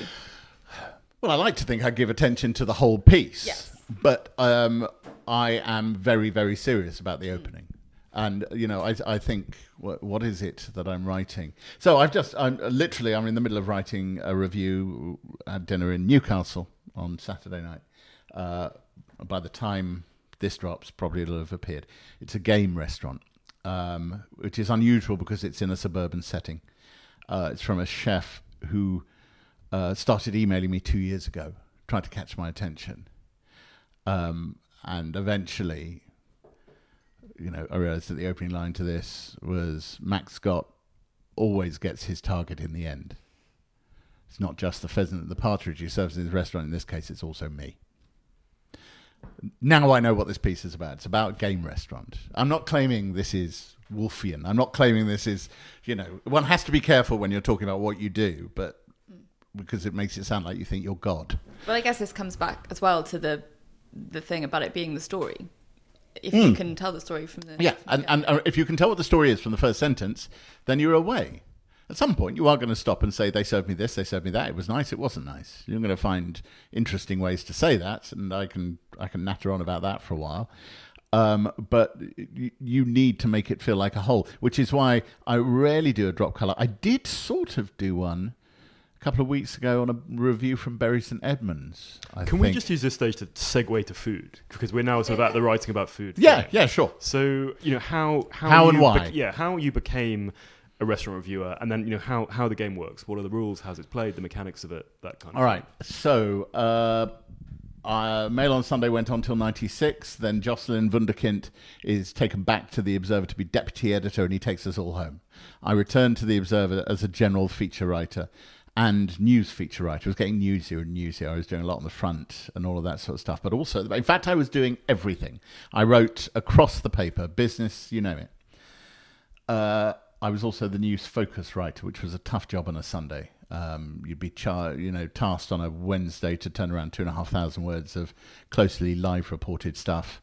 Well, I like to think I give attention to the whole piece. Yes. But um, I am very, very serious about the opening. And, you know, I, I think, what, what is it that I'm writing? So I've just, I'm literally, I'm in the middle of writing a review at dinner in Newcastle on Saturday night. Uh, by the time this drops, probably it'll have appeared. It's a game restaurant, um, which is unusual because it's in a suburban setting. Uh, it's from a chef who uh, started emailing me two years ago, trying to catch my attention. Um, and eventually, you know, I realized that the opening line to this was Max Scott always gets his target in the end. It's not just the pheasant the partridge he serves in his restaurant. In this case, it's also me. Now I know what this piece is about. It's about game restaurant. I'm not claiming this is Wolfian. I'm not claiming this is, you know, one has to be careful when you're talking about what you do, but because it makes it sound like you think you're God. Well, I guess this comes back as well to the the thing about it being the story. If you can tell the story from the Hmm. Yeah, and, and uh, if you can tell what the story is from the first sentence, then you're away. At some point, you are going to stop and say, "They served me this, they served me that. It was nice, it wasn't nice." You're going to find interesting ways to say that, and I can I can natter on about that for a while. Um, but you need to make it feel like a whole, which is why I rarely do a drop color. I did sort of do one couple of weeks ago on a review from Bury St Edmunds. I Can we think. just use this stage to segue to food because we're now sort of at the writing about food. Yeah, yeah, sure. So you know how how, How and you why. yeah, how you became a restaurant reviewer, and then you know how how the game works. What are the rules? How's it played? The mechanics of it. That kind of. All right. So, uh, uh, Mail on Sunday went on till 96. Then Jocelyn Wunderkind is taken back to The Observer to be deputy editor, and he takes us all home. I returned to The Observer as a general feature writer and news feature writer. I was getting newsier and newsier. I was doing a lot on the front and all of that sort of stuff. But also, in fact, I was doing everything. I wrote across the paper, business, you know it. Uh, I was also the news focus writer, which was a tough job on a Sunday. Um, you'd be char- you know tasked on a Wednesday to turn around two and a half thousand words of closely live reported stuff,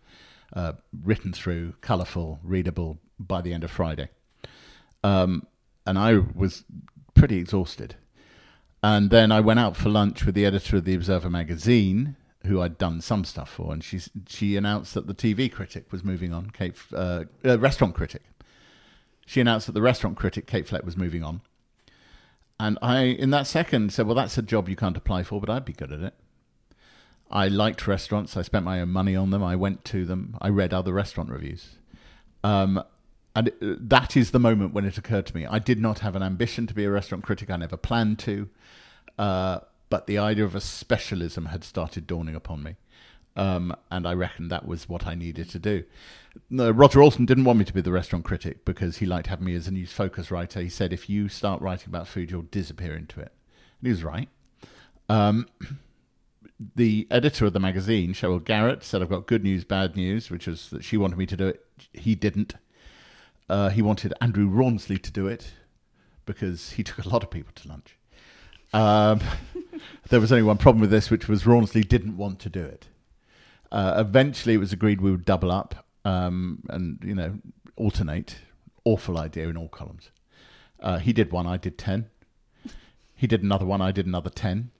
uh, written through, colourful, readable by the end of Friday. Um, and I was pretty exhausted. And then I went out for lunch with the editor of the Observer magazine, who I'd done some stuff for, and she she announced that the TV critic was moving on, Kate, uh, uh, restaurant critic. She announced that the restaurant critic Kate Fleck was moving on, and I, in that second, said, "Well, that's a job you can't apply for, but I'd be good at it." I liked restaurants. I spent my own money on them. I went to them. I read other restaurant reviews. Um, and it, that is the moment when it occurred to me. I did not have an ambition to be a restaurant critic. I never planned to. Uh, but the idea of a specialism had started dawning upon me. Um, and I reckoned that was what I needed to do. No, Roger Alton didn't want me to be the restaurant critic because he liked having me as a news focus writer. He said, if you start writing about food, you'll disappear into it. And he was right. Um, the editor of the magazine, Sheryl Garratt, said, I've got good news, bad news, which was that she wanted me to do it. He didn't. Uh, he wanted Andrew Rawnsley to do it because he took a lot of people to lunch. Um, there was only one problem with this, which was Rawnsley didn't want to do it. Uh, eventually, it was agreed we would double up um, and you know alternate. Awful idea in all columns. Uh, he did one, I did ten. He did another one, I did another ten.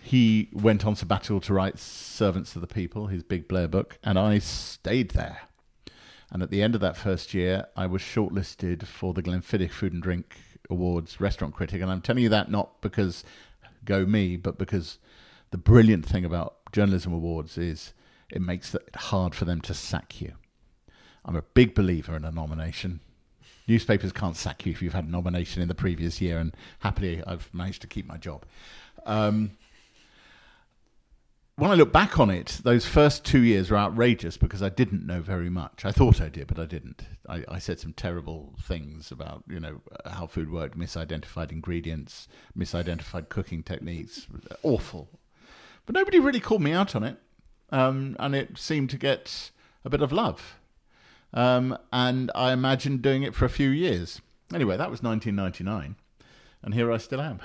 He went on sabbatical to write Servants of the People, his big Blair book, and I stayed there. And at the end of that first year, I was shortlisted for the Glenfiddich Food and Drink Awards Restaurant Critic. And I'm telling you that not because go me, but because the brilliant thing about journalism awards is it makes it hard for them to sack you. I'm a big believer in a nomination. Newspapers can't sack you if you've had a nomination in the previous year, and happily I've managed to keep my job. Um, when I look back on it, those first two years were outrageous because I didn't know very much. I thought I did, but I didn't. I, I, said some terrible things about you know how food worked, misidentified ingredients, misidentified cooking techniques, awful. But nobody really called me out on it, um, and it seemed to get a bit of love. Um, and I imagined doing it for a few years. Anyway, that was 1999, and here I still am.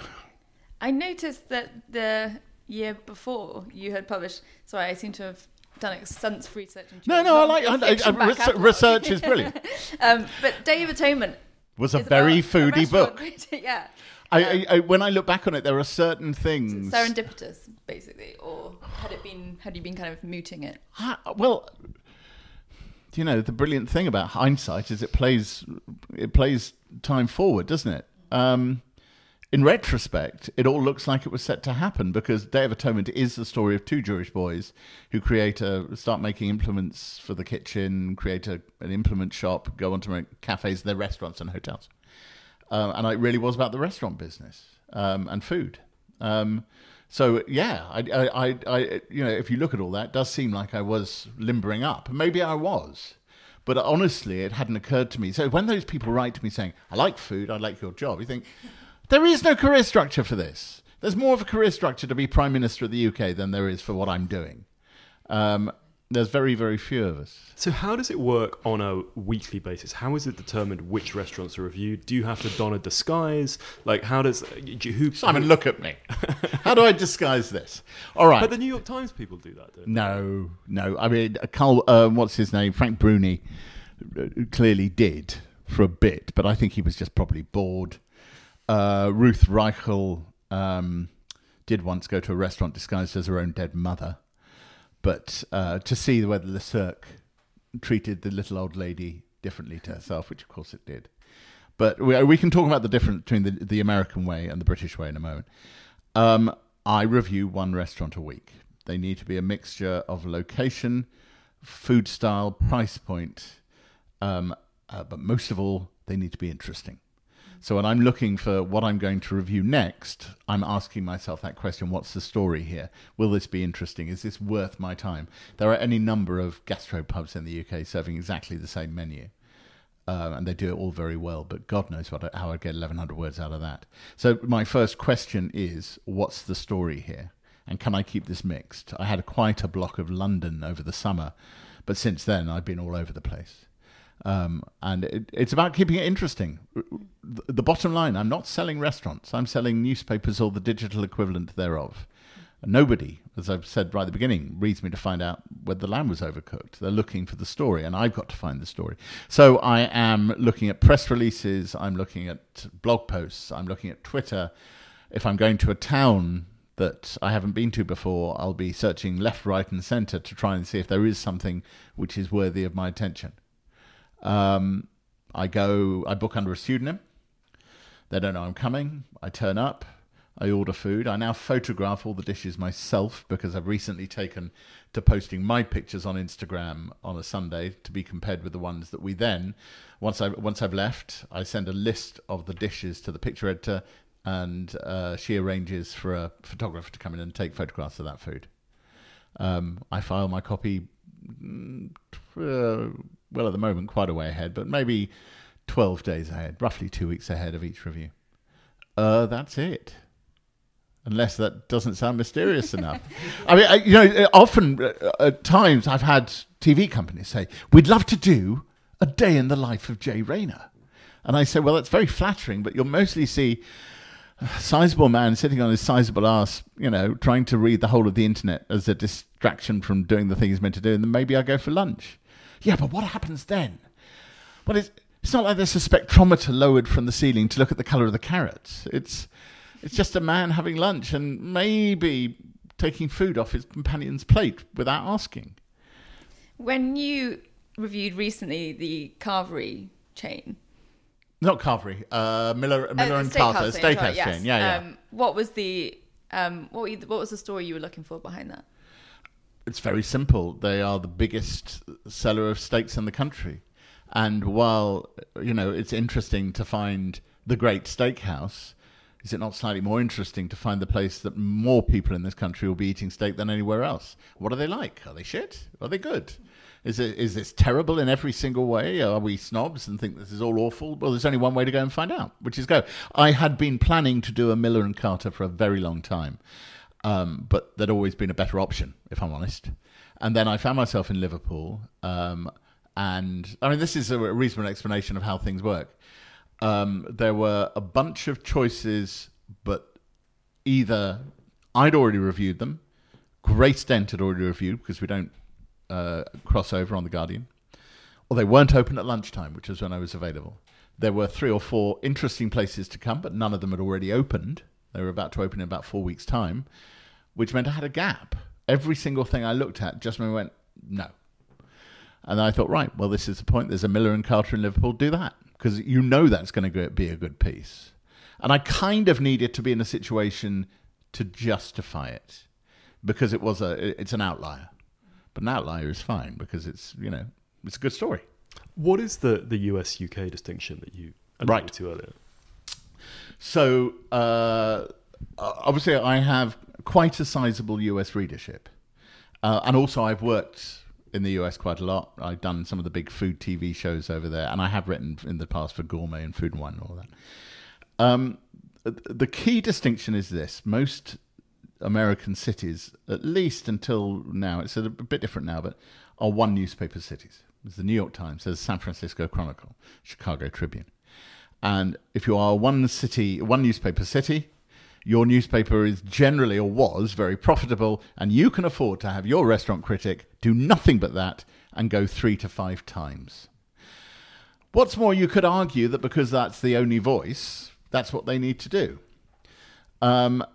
I noticed that the year before you had published. Sorry, I seem to have done extensive research. No, no, I like I, I, research, research is brilliant. um, but Day of Atonement was a very foodie book. yeah. I, I, when I look back on it, there are certain things serendipitous, basically, or had it been had you been kind of mooting it? well, you know, the brilliant thing about hindsight is it plays it plays time forward, doesn't it? Um, in retrospect, it all looks like it was set to happen because Day of Atonement is the story of two Jewish boys who create a start making implements for the kitchen, create a, an implement shop, go on to make cafes, their restaurants and hotels, uh, and it really was about the restaurant business um, and food. Um, so yeah, I, I, I, you know, if you look at all that, it does seem like I was limbering up. Maybe I was. But honestly, it hadn't occurred to me. So when those people write to me saying, I like food, I like your job, you think, there is no career structure for this. There's more of a career structure to be Prime Minister of the UK than there is for what I'm doing. Um, there's very, very few of us. So, how does it work on a weekly basis? How is it determined which restaurants are reviewed? Do you have to don a disguise? Like, how does do you, who? Simon, look at me. how do I disguise this? All right. But the New York Times people do that. Don't they? No, no. I mean, Carl, uh, what's his name? Frank Bruni uh, clearly did for a bit, but I think he was just probably bored uh, Ruth Reichl um, did once go to a restaurant disguised as her own dead mother, but uh, to see whether the Cirque treated the little old lady differently to herself, which of course it did. But we, we can talk about the difference between the, the American way and the British way in a moment. Um, I review one restaurant a week. They need to be a mixture of location, food style, price point, um, uh, but most of all, they need to be interesting. So when I'm looking for what I'm going to review next, I'm asking myself that question what's the story here? Will this be interesting? Is this worth my time? There are any number of gastropubs in the UK serving exactly the same menu. Uh, and they do it all very well, but God knows what, how I'd get 1,100 words out of that. So, my first question is what's the story here? And can I keep this mixed? I had quite a block of London over the summer, but since then I've been all over the place. Um, and it, it's about keeping it interesting. The bottom line I'm not selling restaurants, I'm selling newspapers or the digital equivalent thereof. Nobody, as I've said right at the beginning, reads me to find out whether the lamb was overcooked. They're looking for the story, and I've got to find the story. So I am looking at press releases, I'm looking at blog posts, I'm looking at Twitter. If I'm going to a town that I haven't been to before, I'll be searching left, right, and centre to try and see if there is something which is worthy of my attention. Um, I go, I book under a pseudonym. They don't know I'm coming. I turn up. I order food. I now photograph all the dishes myself because I've recently taken to posting my pictures on Instagram on a Sunday to be compared with the ones that we then, once I once I've left, I send a list of the dishes to the picture editor, and uh, she arranges for a photographer to come in and take photographs of that food. Um, I file my copy, mm, uh, well, at the moment, quite a way ahead, but maybe 12 days ahead, roughly two weeks ahead of each review. Uh, that's it. Unless that doesn't sound mysterious enough. I mean, I, you know, often uh, at times I've had TV companies say, We'd love to do a day in the life of Jay Rayner. And I say, Well, that's very flattering, but you'll mostly see a sizable man sitting on his sizable ass, you know, trying to read the whole of the internet as a distraction from doing the thing he's meant to do. And then maybe I go for lunch. Yeah, but what happens then? Well, it's, it's not like there's a spectrometer lowered from the ceiling to look at the colour of the carrots. It's it's just a man having lunch and maybe taking food off his companion's plate without asking. When you reviewed recently the Carvery chain, Not Carvery, uh, Miller, Miller uh, and steakhouse Carter, steakhouse sorry, yes. chain. Yeah, yeah. Um, what was the um, what, were you, what was the story you were looking for behind that? It's very simple. They are the biggest seller of steaks in the country. And while, you know, it's interesting to find the great steakhouse, is it not slightly more interesting to find the place that more people in this country will be eating steak than anywhere else? What are they like? Are they shit? Are they good? Is it is this terrible in every single way? Are we snobs and think this is all awful? Well, there's only one way to go and find out, which is go. I had been planning to do a Miller and Carter for a very long time, um, but there'd always been a better option, if I'm honest. And then I found myself in Liverpool, um, and I mean, this is a reasonable explanation of how things work. Um, there were a bunch of choices, but either I'd already reviewed them, Grace Dent had already reviewed because we don't uh, cross over on the Guardian, or they weren't open at lunchtime, which was when I was available. There were three or four interesting places to come, but none of them had already opened. They were about to open in about four weeks' time, which meant I had a gap. Every single thing I looked at just went, no. And I thought, right, well, this is the point. There's a Miller and Carter in Liverpool. Do that because you know that's going to be a good piece. And I kind of needed to be in a situation to justify it because it was a it's an outlier. But an outlier is fine because it's you know it's a good story. What is the, the US UK distinction that you alluded Right. to earlier? So uh, obviously, I have quite a sizable US readership, uh, and also I've worked in the US quite a lot. I've done some of the big food TV shows over there, and I have written in the past for Gourmet and Food and Wine and all that. Um, the key distinction is this: most American cities, at least until now, it's a bit different now, but are one newspaper cities. There's the New York Times, there's San Francisco Chronicle, Chicago Tribune. And if you are one city, one newspaper city, your newspaper is generally or was very profitable, and you can afford to have your restaurant critic do nothing but that and go three to five times. What's more, you could argue that because that's the only voice, that's what they need to do. Um,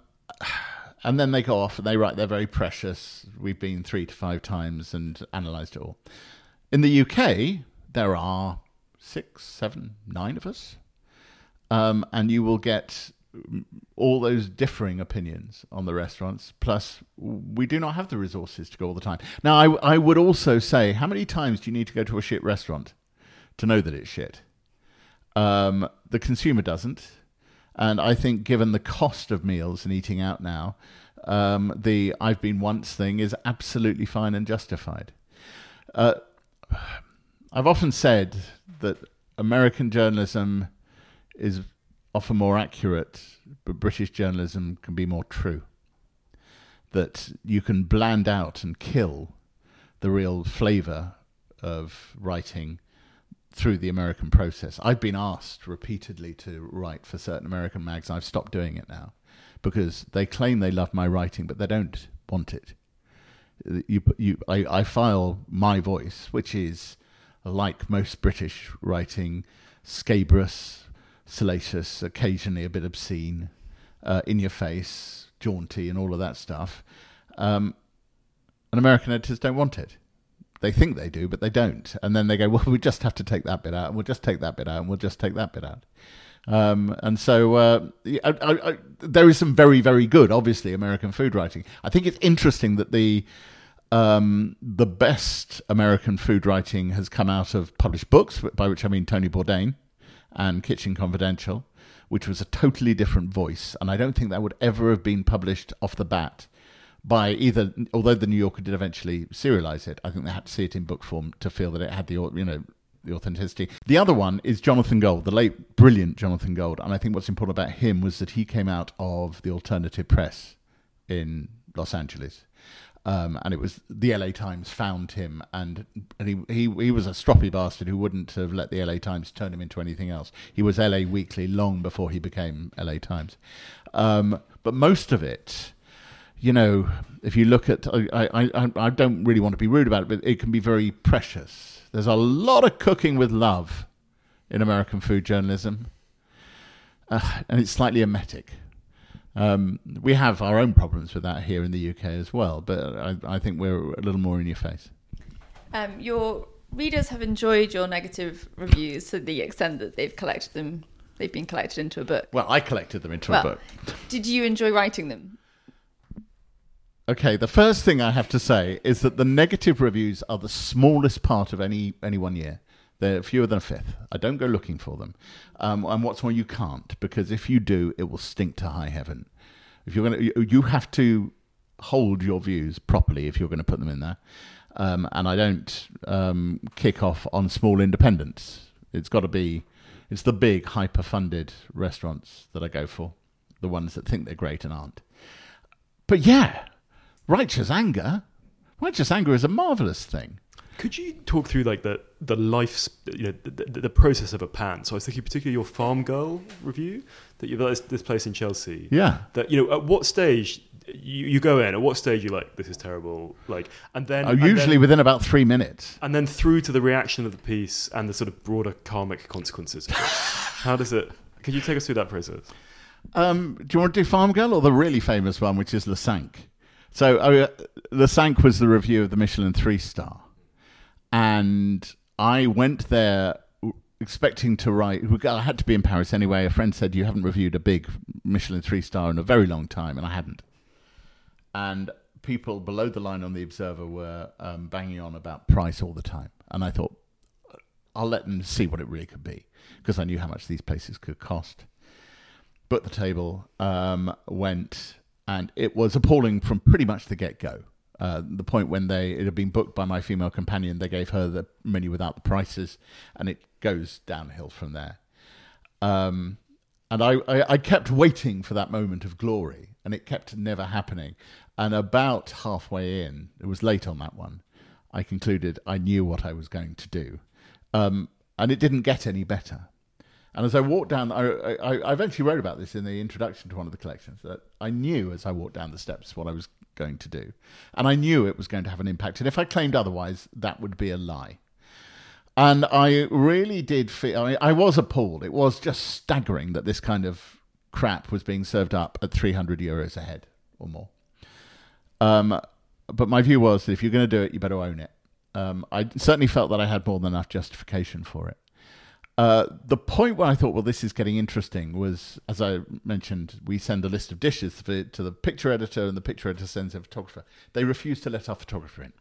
and then they go off and they write they're very precious. We've been three to five times and analysed it all. In the UK, there are six, seven, nine of us, um, and you will get all those differing opinions on the restaurants. Plus, we do not have the resources to go all the time. Now, I, I would also say, how many times do you need to go to a shit restaurant to know that it's shit? Um, the consumer doesn't. And I think, given the cost of meals and eating out now, um, the I've been once thing is absolutely fine and justified. Uh, I've often said that American journalism is often more accurate, but British journalism can be more true. That you can bland out and kill the real flavour of writing through the American process. I've been asked repeatedly to write for certain American mags. I've stopped doing it now because they claim they love my writing, but they don't want it. You, you, I, I file my voice, which is like most British writing, scabrous, salacious, occasionally a bit obscene, uh, in your face, jaunty, and all of that stuff. Um, and American editors don't want it. they think they do, but they don't. And then they go, well, we just have to take that bit out, and we'll just take that bit out, and we'll just take that bit out. Um, and so uh, I, I, I, there is some very, very good, obviously, American food writing. I think it's interesting that the um, the best American food writing has come out of published books, by which I mean Tony Bourdain and Kitchen Confidential, which was a totally different voice. And I don't think that would ever have been published off the bat by either, although the New Yorker did eventually serialize it, I think they had to see it in book form to feel that it had the, you know, the authenticity. The other one is Jonathan Gold, the late brilliant Jonathan Gold. And I think what's important about him was that he came out of the alternative press in Los Angeles. Um, and it was the LA Times found him, and and he, he he was a stroppy bastard who wouldn't have let the LA Times turn him into anything else. He was LA Weekly long before he became LA Times, um, but most of it, you know, if you look at, I, I I don't really want to be rude about it, but it can be very precious. There's a lot of cooking with love in American food journalism, uh, and it's slightly emetic. Um, we have our own problems with that here in the UK as well, but I, I think we're a little more in your face. Um, your readers have enjoyed your negative reviews to the extent that they've collected them. They've been collected into a book. Well, I collected them into well, a book. Did you enjoy writing them? Okay, the first thing I have to say is that the negative reviews are the smallest part of any any one year. They're fewer than a fifth. I don't go looking for them. Um, and what's more, you can't because if you do, it will stink to high heaven. If you're going to, you have to hold your views properly if you're going to put them in there. Um, and I don't um, kick off on small independents. It's got to be, it's the big hyper-funded restaurants that I go for, the ones that think they're great and aren't. But yeah, righteous anger. Righteous anger is a marvelous thing. Could you talk through like the the life, you know, the, the, the, process of a pan? So I was thinking particularly your Farm Girl review that you've this, this place in Chelsea. Yeah. That you know, at what stage you, you go in? At what stage you like this is terrible? Like, and then oh, and usually then, within about three minutes, and then through to the reaction of the piece and the sort of broader karmic consequences. How does it? Could you take us through that process? Um, do you want to do Farm Girl or the really famous one, which is Le Cinq? So uh, Le Cinq was the review of the Michelin three star and I went there expecting to write. I had to be in Paris anyway. A friend said you haven't reviewed a big Michelin three star in a very long time, and I hadn't. And people below the line on the Observer were um, banging on about price all the time, and I thought I'll let them see what it really could be because I knew how much these places could cost. But the table um, went, and it was appalling from pretty much the get go. Uh, the point when they it had been booked by my female companion, they gave her the menu without the prices, and it goes downhill from there. Um, and I, I, I, kept waiting for that moment of glory, and it kept never happening. And about halfway in, it was late on that one, I concluded I knew what I was going to do, um, and it didn't get any better. And as I walked down, I, I, I, eventually wrote about this in the introduction to one of the collections that I knew as I walked down the steps what I was going to do. And I knew it was going to have an impact. And if I claimed otherwise, that would be a lie. And I really did feel, I, mean, I was appalled. It was just staggering that this kind of crap was being served up at 300 euros a head or more. Um, but my view was that if you're going to do it, you better own it. Um, I certainly felt that I had more than enough justification for it. Uh, the point where I thought, well, this is getting interesting was, as I mentioned, we send a list of dishes for, to the picture editor, and the picture editor sends a photographer. They refused to let our photographer in.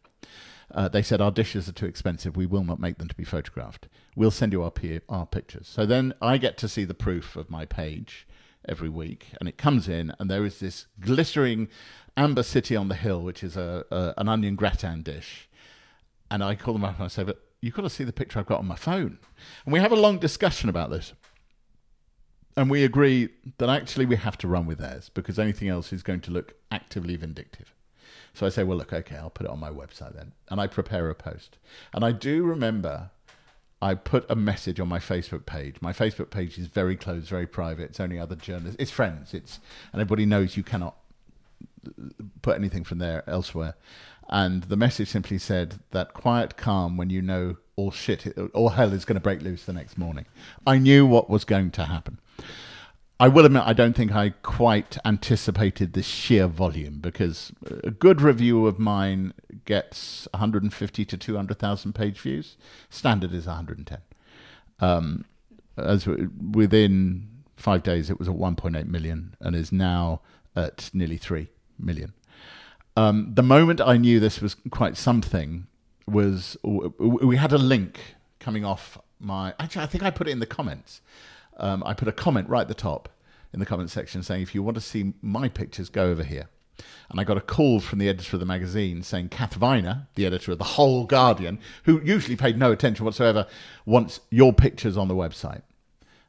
Uh, they said, Our dishes are too expensive. We will not make them to be photographed. We'll send you our, P- our pictures. So then I get to see the proof of my page every week, and it comes in, and there is this glittering amber city on the hill, which is a, a an onion gratin dish. And I call them up and I say, But you've got to see the picture I've got on my phone. And we have a long discussion about this. And we agree that actually we have to run with theirs because anything else is going to look actively vindictive. So I say, well, look, okay, I'll put it on my website then. And I prepare a post. And I do remember I put a message on my Facebook page. My Facebook page is very closed, very private. It's only other journalists. It's friends. It's and everybody knows you cannot put anything from there elsewhere and the message simply said that quiet calm when you know all shit all hell is going to break loose the next morning i knew what was going to happen I will admit, I don't think I quite anticipated the sheer volume because a good review of mine gets 150 to 200,000 page views. Standard is 110. Um, as within five days, it was at 1.8 million and is now at nearly 3 million. Um, the moment I knew this was quite something was we had a link coming off my. Actually, I think I put it in the comments. Um, I put a comment right at the top in the comment section saying, if you want to see my pictures, go over here. And I got a call from the editor of the magazine saying, Kath Viner, the editor of the whole Guardian, who usually paid no attention whatsoever, wants your pictures on the website.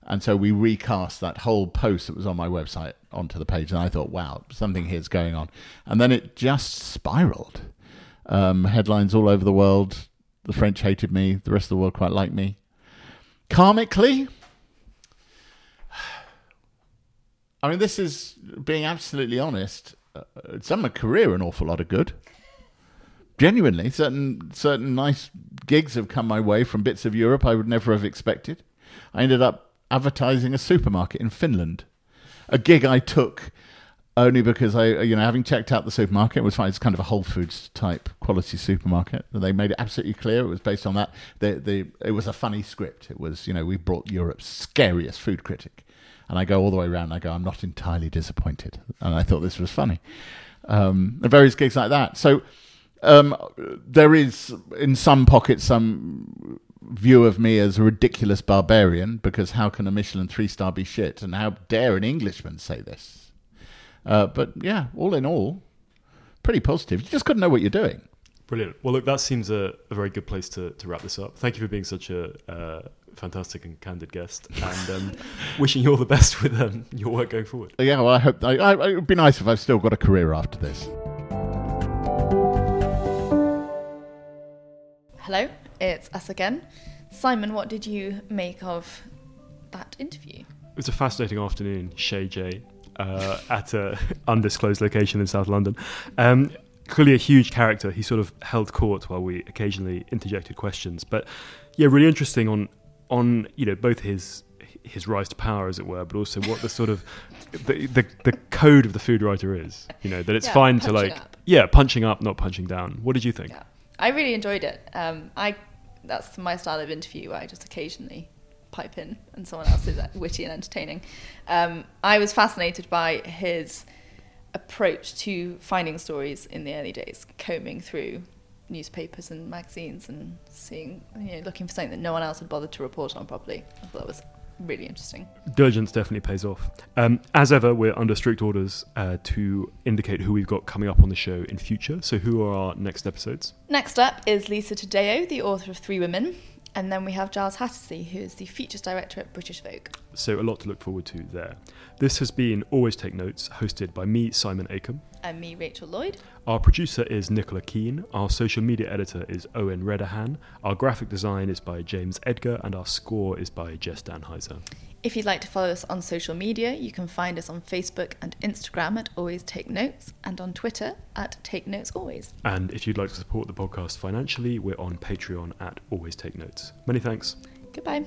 And so we recast that whole post that was on my website onto the page. And I thought, wow, something here's going on. And then it just spiraled. Um, headlines all over the world. The French hated me. The rest of the world quite liked me. Karmically, I mean, this is being absolutely honest. Uh, it's done my career an awful lot of good. Genuinely, certain certain nice gigs have come my way from bits of Europe I would never have expected. I ended up advertising a supermarket in Finland, a gig I took only because I, you know, having checked out the supermarket, it was fine. It's kind of a Whole Foods type quality supermarket. They made it absolutely clear it was based on that. The, the, it was a funny script. It was, you know, we brought Europe's scariest food critic and I go all the way around. And I go, I'm not entirely disappointed, and I thought this was funny. Um, various gigs like that. So um, there is, in some pockets, some view of me as a ridiculous barbarian because how can a Michelin three star be shit, and how dare an Englishman say this? Uh, but yeah, all in all, pretty positive. You just got to know what you're doing. Brilliant. Well, look, that seems a, a very good place to, to wrap this up. Thank you for being such a uh, fantastic and candid guest, and um, wishing you all the best with um, your work going forward. Yeah, well, I hope I, I, it would be nice if I've still got a career after this. Hello, it's us again. Simon, what did you make of that interview? It was a fascinating afternoon, Shay J, uh, at an undisclosed location in South London. Um, clearly a huge character. He sort of held court while we occasionally interjected questions. But yeah, really interesting on on you know both his his rise to power, as it were, but also what the sort of the the, the code of the food writer is. You know that it's Yeah, fine to like up. yeah punching up, not punching down. What did you think? Yeah, I really enjoyed it. Um, I that's my style of interview. Where I just occasionally pipe in, and someone else is witty and entertaining. Um, I was fascinated by his approach to finding stories in the early days, combing through newspapers and magazines and seeing, you know, looking for something that no one else had bothered to report on properly. I thought that was really interesting. Diligence definitely pays off. Um, as ever, we're under strict orders uh, to indicate who we've got coming up on the show in future. So, who are our next episodes? Next up is Lisa Taddeo, the author of Three Women. And then we have Giles Hattersley, who is the features director at British Vogue. So, a lot to look forward to there. This has been Always Take Notes, hosted by me, Simon Akam. And me, Rachel Lloyd. Our producer is Nicola Keane. Our social media editor is Owen Redahan. Our graphic design is by James Edgar, and our score is by Jess Danheiser. If you'd like to follow us on social media, you can find us on Facebook and Instagram at Always Take Notes and on Twitter at Take Notes Always. And if you'd like to support the podcast financially, we're on Patreon at Always Take Notes. Many thanks. Goodbye.